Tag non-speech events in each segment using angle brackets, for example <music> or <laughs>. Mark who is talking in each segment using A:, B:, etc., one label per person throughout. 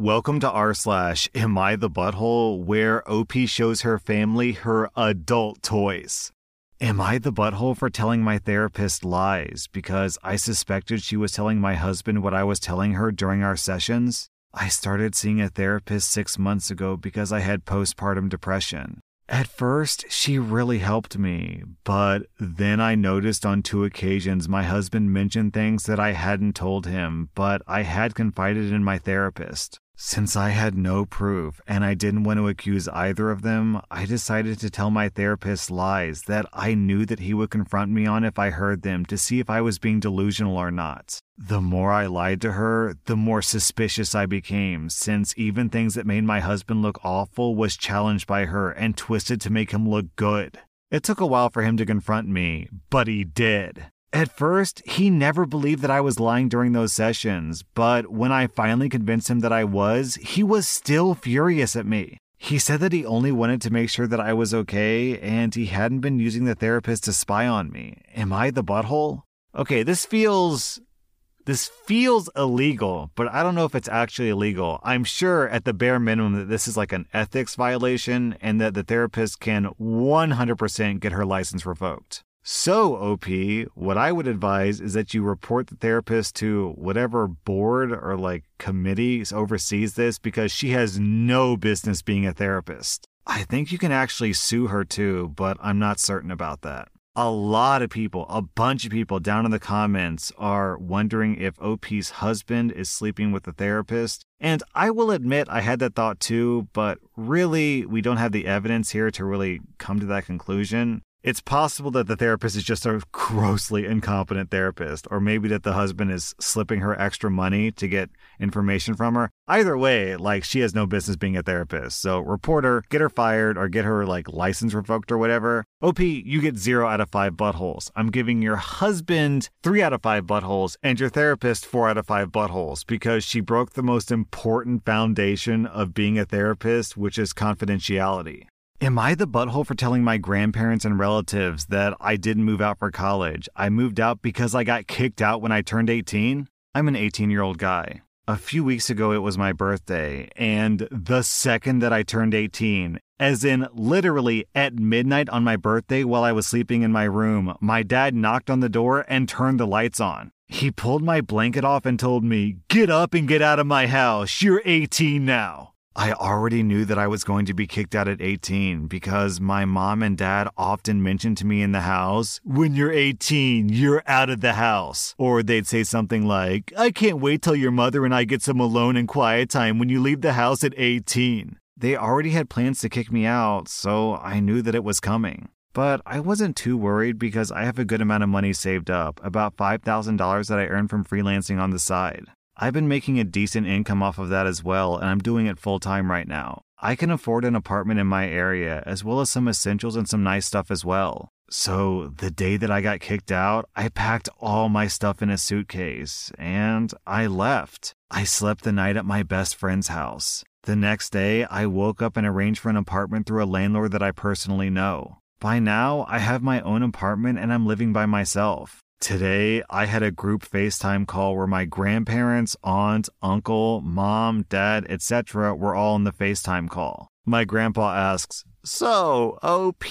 A: Welcome to r slash Am I the Butthole, where OP shows her family her adult toys. Am I the butthole for telling my therapist lies because I suspected she was telling my husband what I was telling her during our sessions? I started seeing a therapist six months ago because I had postpartum depression. At first, she really helped me, but then I noticed on two occasions my husband mentioned things that I hadn't told him, but I had confided in my therapist. Since I had no proof and I didn't want to accuse either of them, I decided to tell my therapist lies that I knew that he would confront me on if I heard them to see if I was being delusional or not. The more I lied to her, the more suspicious I became, since even things that made my husband look awful was challenged by her and twisted to make him look good. It took a while for him to confront me, but he did. At first, he never believed that I was lying during those sessions, but when I finally convinced him that I was, he was still furious at me. He said that he only wanted to make sure that I was okay and he hadn't been using the therapist to spy on me. Am I the butthole? Okay, this feels this feels illegal, but I don't know if it's actually illegal. I'm sure at the bare minimum that this is like an ethics violation and that the therapist can 100% get her license revoked. So, OP, what I would advise is that you report the therapist to whatever board or like committee oversees this because she has no business being a therapist. I think you can actually sue her too, but I'm not certain about that. A lot of people, a bunch of people down in the comments are wondering if OP's husband is sleeping with the therapist. And I will admit I had that thought too, but really, we don't have the evidence here to really come to that conclusion. It's possible that the therapist is just a grossly incompetent therapist, or maybe that the husband is slipping her extra money to get information from her. Either way, like she has no business being a therapist. So report her, get her fired, or get her like license revoked or whatever. OP, you get zero out of five buttholes. I'm giving your husband three out of five buttholes and your therapist four out of five buttholes because she broke the most important foundation of being a therapist, which is confidentiality. Am I the butthole for telling my grandparents and relatives that I didn't move out for college? I moved out because I got kicked out when I turned 18? I'm an 18 year old guy. A few weeks ago, it was my birthday, and the second that I turned 18, as in literally at midnight on my birthday while I was sleeping in my room, my dad knocked on the door and turned the lights on. He pulled my blanket off and told me, Get up and get out of my house. You're 18 now. I already knew that I was going to be kicked out at 18 because my mom and dad often mentioned to me in the house, when you're 18, you're out of the house. Or they'd say something like, I can't wait till your mother and I get some alone and quiet time when you leave the house at 18. They already had plans to kick me out, so I knew that it was coming. But I wasn't too worried because I have a good amount of money saved up, about $5,000 that I earned from freelancing on the side. I've been making a decent income off of that as well, and I'm doing it full time right now. I can afford an apartment in my area, as well as some essentials and some nice stuff as well. So, the day that I got kicked out, I packed all my stuff in a suitcase and I left. I slept the night at my best friend's house. The next day, I woke up and arranged for an apartment through a landlord that I personally know. By now, I have my own apartment and I'm living by myself. Today, I had a group FaceTime call where my grandparents, aunt, uncle, mom, dad, etc. were all in the FaceTime call. My grandpa asks, So, OP,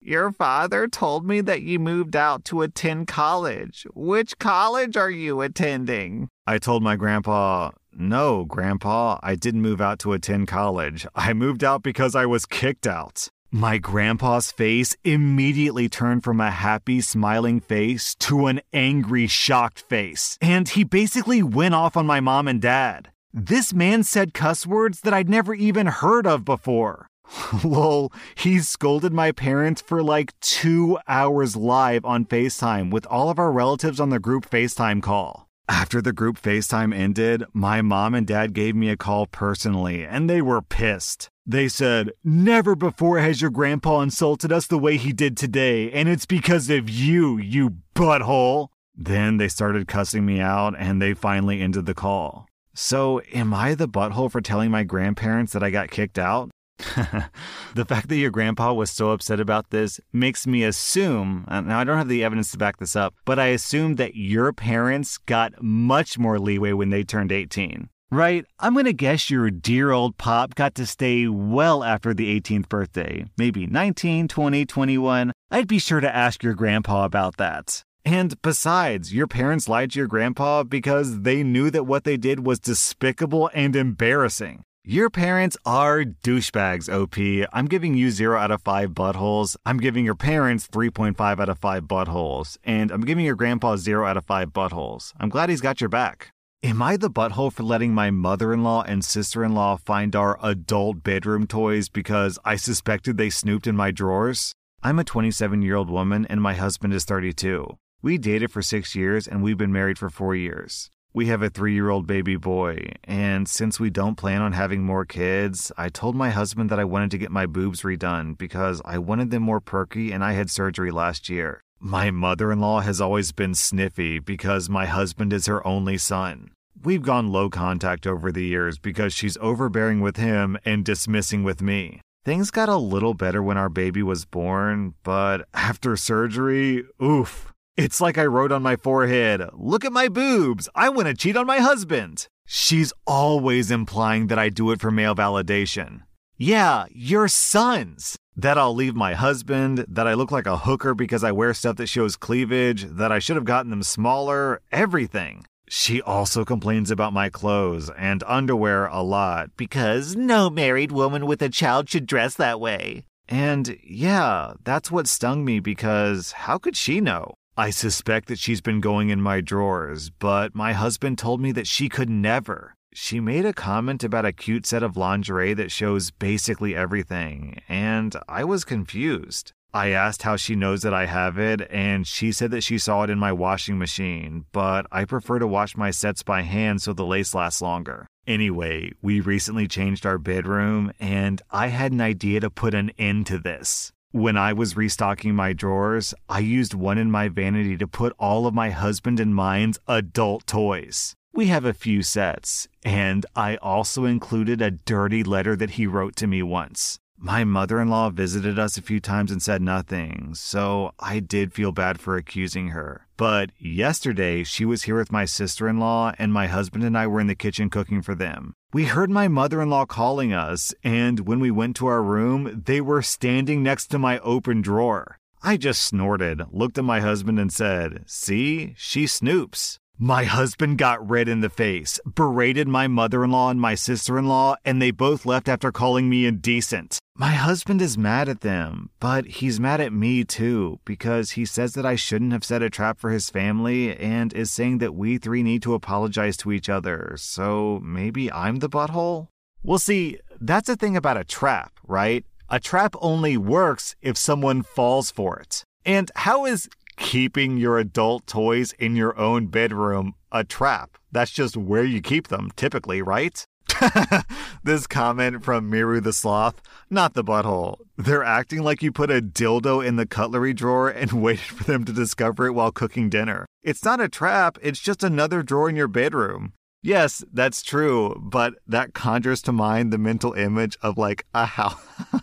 A: your father told me that you moved out to attend college. Which college are you attending? I told my grandpa, No, grandpa, I didn't move out to attend college. I moved out because I was kicked out. My grandpa's face immediately turned from a happy, smiling face to an angry, shocked face. And he basically went off on my mom and dad. This man said cuss words that I'd never even heard of before. <laughs> Lol, he scolded my parents for like two hours live on FaceTime with all of our relatives on the group FaceTime call. After the group FaceTime ended, my mom and dad gave me a call personally, and they were pissed. They said, Never before has your grandpa insulted us the way he did today, and it's because of you, you butthole. Then they started cussing me out, and they finally ended the call. So, am I the butthole for telling my grandparents that I got kicked out? <laughs> the fact that your grandpa was so upset about this makes me assume, uh, now I don't have the evidence to back this up, but I assume that your parents got much more leeway when they turned 18. Right, I'm gonna guess your dear old pop got to stay well after the 18th birthday, maybe 19, 20, 21. I'd be sure to ask your grandpa about that. And besides, your parents lied to your grandpa because they knew that what they did was despicable and embarrassing. Your parents are douchebags, OP. I'm giving you 0 out of 5 buttholes. I'm giving your parents 3.5 out of 5 buttholes. And I'm giving your grandpa 0 out of 5 buttholes. I'm glad he's got your back. Am I the butthole for letting my mother in law and sister in law find our adult bedroom toys because I suspected they snooped in my drawers? I'm a 27 year old woman and my husband is 32. We dated for six years and we've been married for four years. We have a three year old baby boy, and since we don't plan on having more kids, I told my husband that I wanted to get my boobs redone because I wanted them more perky and I had surgery last year. My mother in law has always been sniffy because my husband is her only son. We've gone low contact over the years because she's overbearing with him and dismissing with me. Things got a little better when our baby was born, but after surgery, oof. It's like I wrote on my forehead, Look at my boobs. I want to cheat on my husband. She's always implying that I do it for male validation. Yeah, your sons. That I'll leave my husband, that I look like a hooker because I wear stuff that shows cleavage, that I should have gotten them smaller, everything. She also complains about my clothes and underwear a lot because no married woman with a child should dress that way. And yeah, that's what stung me because how could she know? I suspect that she's been going in my drawers, but my husband told me that she could never. She made a comment about a cute set of lingerie that shows basically everything, and I was confused. I asked how she knows that I have it, and she said that she saw it in my washing machine, but I prefer to wash my sets by hand so the lace lasts longer. Anyway, we recently changed our bedroom, and I had an idea to put an end to this. When I was restocking my drawers, I used one in my vanity to put all of my husband and mine's adult toys. We have a few sets, and I also included a dirty letter that he wrote to me once. My mother in law visited us a few times and said nothing, so I did feel bad for accusing her. But yesterday, she was here with my sister in law, and my husband and I were in the kitchen cooking for them. We heard my mother in law calling us, and when we went to our room, they were standing next to my open drawer. I just snorted, looked at my husband, and said, See, she snoops. My husband got red in the face, berated my mother in law and my sister in law, and they both left after calling me indecent. My husband is mad at them, but he's mad at me too, because he says that I shouldn't have set a trap for his family and is saying that we three need to apologize to each other, so maybe I'm the butthole? Well, see, that's the thing about a trap, right? A trap only works if someone falls for it. And how is keeping your adult toys in your own bedroom a trap. That's just where you keep them, typically, right? <laughs> this comment from Miru the Sloth, not the butthole. They're acting like you put a dildo in the cutlery drawer and <laughs> waited for them to discover it while cooking dinner. It's not a trap, it's just another drawer in your bedroom. Yes, that's true, but that conjures to mind the mental image of like a house.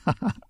A: <laughs>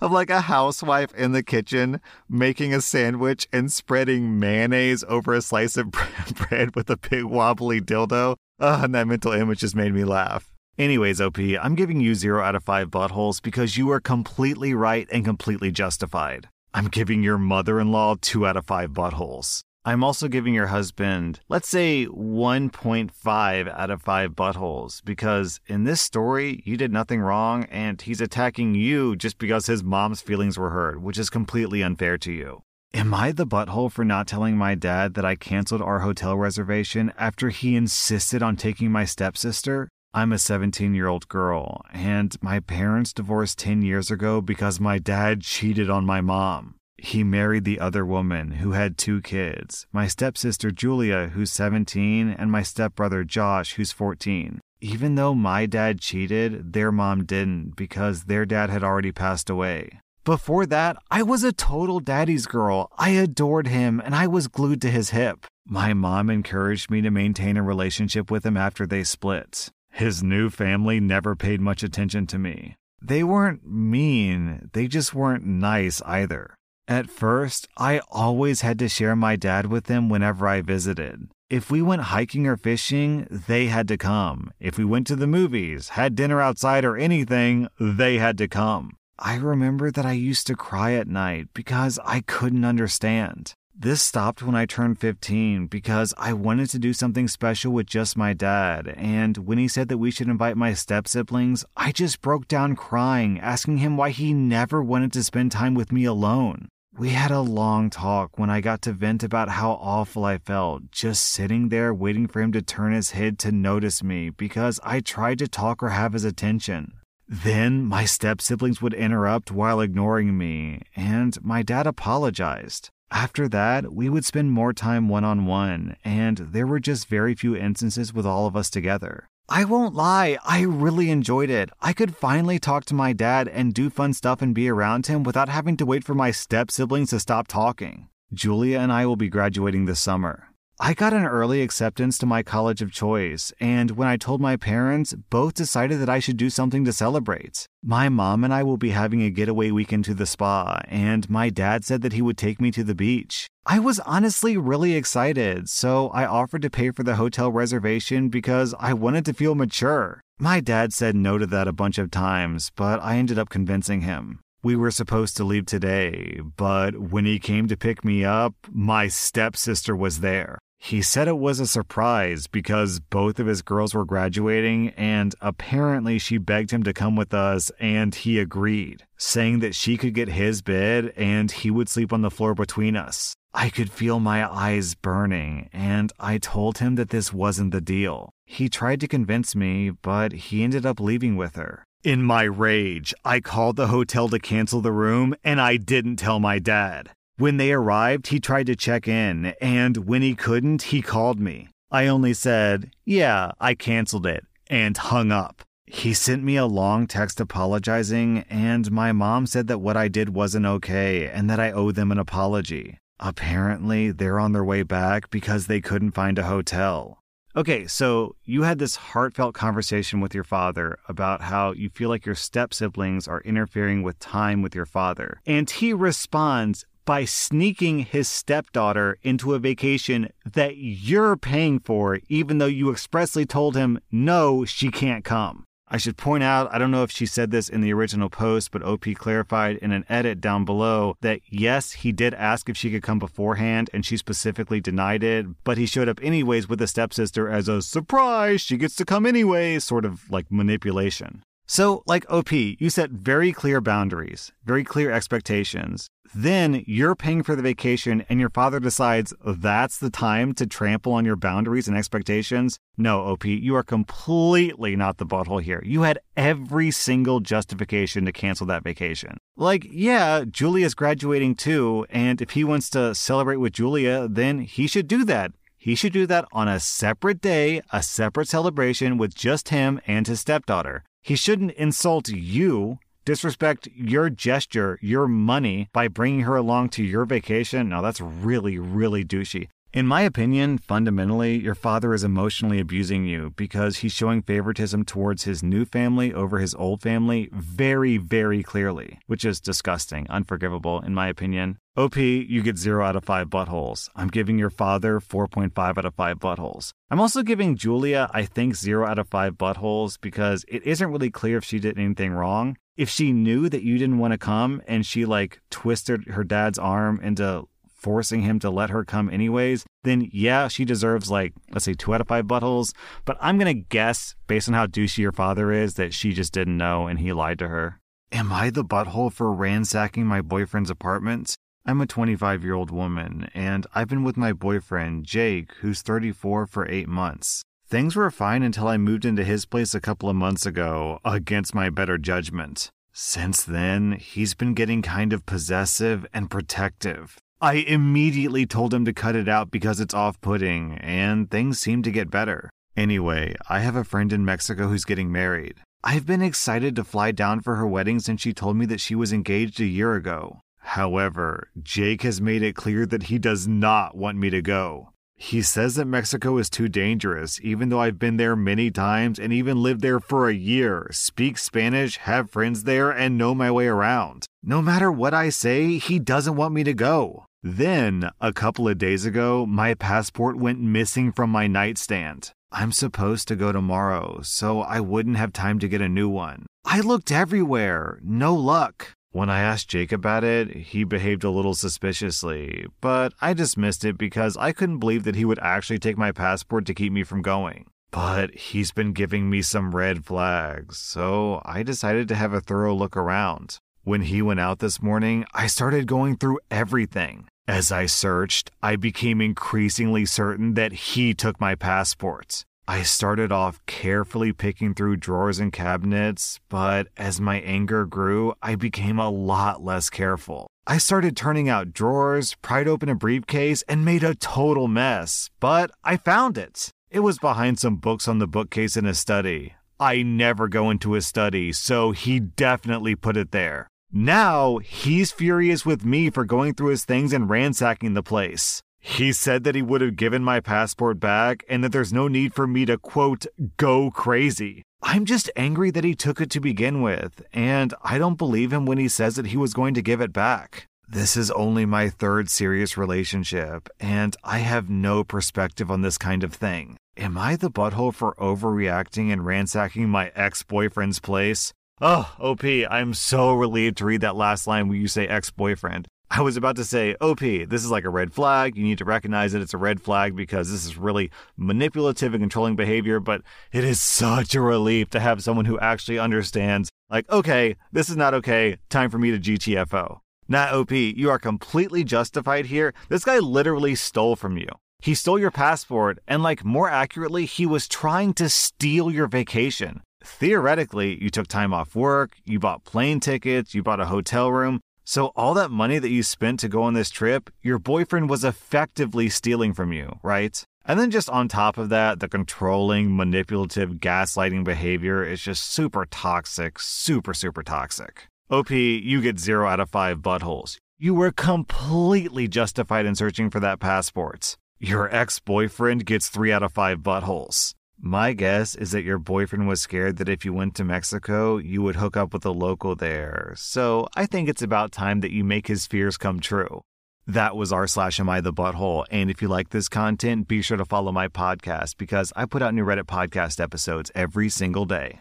A: of like a housewife in the kitchen making a sandwich and spreading mayonnaise over a slice of <laughs> bread with a big wobbly dildo. Ugh, and that mental image just made me laugh. Anyways, OP, I'm giving you 0 out of 5 buttholes because you are completely right and completely justified. I'm giving your mother in law 2 out of 5 buttholes. I'm also giving your husband, let's say 1.5 out of 5 buttholes because in this story, you did nothing wrong and he's attacking you just because his mom's feelings were hurt, which is completely unfair to you. Am I the butthole for not telling my dad that I canceled our hotel reservation after he insisted on taking my stepsister? I'm a 17 year old girl, and my parents divorced 10 years ago because my dad cheated on my mom. He married the other woman who had two kids my stepsister Julia, who's 17, and my stepbrother Josh, who's 14. Even though my dad cheated, their mom didn't because their dad had already passed away. Before that, I was a total daddy's girl. I adored him and I was glued to his hip. My mom encouraged me to maintain a relationship with him after they split. His new family never paid much attention to me. They weren't mean, they just weren't nice either. At first, I always had to share my dad with them whenever I visited. If we went hiking or fishing, they had to come. If we went to the movies, had dinner outside, or anything, they had to come. I remember that I used to cry at night because I couldn't understand. This stopped when I turned 15 because I wanted to do something special with just my dad, and when he said that we should invite my step siblings, I just broke down crying, asking him why he never wanted to spend time with me alone. We had a long talk when I got to vent about how awful I felt, just sitting there waiting for him to turn his head to notice me because I tried to talk or have his attention. Then my step siblings would interrupt while ignoring me, and my dad apologized. After that, we would spend more time one on one, and there were just very few instances with all of us together. I won't lie, I really enjoyed it. I could finally talk to my dad and do fun stuff and be around him without having to wait for my step siblings to stop talking. Julia and I will be graduating this summer. I got an early acceptance to my college of choice, and when I told my parents, both decided that I should do something to celebrate. My mom and I will be having a getaway weekend to the spa, and my dad said that he would take me to the beach. I was honestly really excited, so I offered to pay for the hotel reservation because I wanted to feel mature. My dad said no to that a bunch of times, but I ended up convincing him. We were supposed to leave today, but when he came to pick me up, my stepsister was there. He said it was a surprise because both of his girls were graduating, and apparently she begged him to come with us, and he agreed, saying that she could get his bed and he would sleep on the floor between us. I could feel my eyes burning, and I told him that this wasn't the deal. He tried to convince me, but he ended up leaving with her. In my rage, I called the hotel to cancel the room, and I didn't tell my dad. When they arrived, he tried to check in, and when he couldn't, he called me. I only said, Yeah, I canceled it, and hung up. He sent me a long text apologizing, and my mom said that what I did wasn't okay and that I owe them an apology. Apparently, they're on their way back because they couldn't find a hotel. Okay, so you had this heartfelt conversation with your father about how you feel like your step siblings are interfering with time with your father. And he responds by sneaking his stepdaughter into a vacation that you're paying for, even though you expressly told him, no, she can't come. I should point out, I don't know if she said this in the original post, but OP clarified in an edit down below that yes, he did ask if she could come beforehand, and she specifically denied it, but he showed up anyways with a stepsister as a surprise, she gets to come anyway, sort of like manipulation. So, like OP, you set very clear boundaries, very clear expectations. Then you're paying for the vacation, and your father decides that's the time to trample on your boundaries and expectations. No, OP, you are completely not the butthole here. You had every single justification to cancel that vacation. Like, yeah, Julia's graduating too, and if he wants to celebrate with Julia, then he should do that. He should do that on a separate day, a separate celebration with just him and his stepdaughter. He shouldn't insult you, disrespect your gesture, your money by bringing her along to your vacation. Now, that's really, really douchey. In my opinion, fundamentally, your father is emotionally abusing you because he's showing favoritism towards his new family over his old family very, very clearly, which is disgusting, unforgivable, in my opinion. OP, you get 0 out of 5 buttholes. I'm giving your father 4.5 out of 5 buttholes. I'm also giving Julia, I think, 0 out of 5 buttholes because it isn't really clear if she did anything wrong. If she knew that you didn't want to come and she like twisted her dad's arm into forcing him to let her come anyways, then yeah, she deserves like, let's say two out of five buttholes. But I'm going to guess, based on how douchey your father is, that she just didn't know and he lied to her. Am I the butthole for ransacking my boyfriend's apartment? I'm a 25 year old woman, and I've been with my boyfriend, Jake, who's 34, for eight months. Things were fine until I moved into his place a couple of months ago, against my better judgment. Since then, he's been getting kind of possessive and protective. I immediately told him to cut it out because it's off putting, and things seem to get better. Anyway, I have a friend in Mexico who's getting married. I've been excited to fly down for her wedding since she told me that she was engaged a year ago. However, Jake has made it clear that he does not want me to go. He says that Mexico is too dangerous, even though I've been there many times and even lived there for a year, speak Spanish, have friends there, and know my way around. No matter what I say, he doesn't want me to go. Then, a couple of days ago, my passport went missing from my nightstand. I'm supposed to go tomorrow, so I wouldn't have time to get a new one. I looked everywhere, no luck. When I asked Jake about it, he behaved a little suspiciously, but I dismissed it because I couldn't believe that he would actually take my passport to keep me from going. But he's been giving me some red flags, so I decided to have a thorough look around. When he went out this morning, I started going through everything. As I searched, I became increasingly certain that he took my passport. I started off carefully picking through drawers and cabinets, but as my anger grew, I became a lot less careful. I started turning out drawers, pried open a briefcase, and made a total mess, but I found it. It was behind some books on the bookcase in his study. I never go into his study, so he definitely put it there. Now he's furious with me for going through his things and ransacking the place. He said that he would have given my passport back and that there's no need for me to, quote, go crazy. I'm just angry that he took it to begin with, and I don't believe him when he says that he was going to give it back. This is only my third serious relationship, and I have no perspective on this kind of thing. Am I the butthole for overreacting and ransacking my ex boyfriend's place? Oh, OP, I'm so relieved to read that last line where you say ex boyfriend. I was about to say, OP, this is like a red flag. You need to recognize that it's a red flag because this is really manipulative and controlling behavior. But it is such a relief to have someone who actually understands, like, okay, this is not okay. Time for me to GTFO. Nah, OP, you are completely justified here. This guy literally stole from you. He stole your passport, and like more accurately, he was trying to steal your vacation. Theoretically, you took time off work, you bought plane tickets, you bought a hotel room. So, all that money that you spent to go on this trip, your boyfriend was effectively stealing from you, right? And then, just on top of that, the controlling, manipulative, gaslighting behavior is just super toxic, super, super toxic. OP, you get zero out of five buttholes. You were completely justified in searching for that passport. Your ex boyfriend gets three out of five buttholes. My guess is that your boyfriend was scared that if you went to Mexico, you would hook up with a local there. So I think it's about time that you make his fears come true. That was r slash am I the butthole. And if you like this content, be sure to follow my podcast because I put out new Reddit podcast episodes every single day.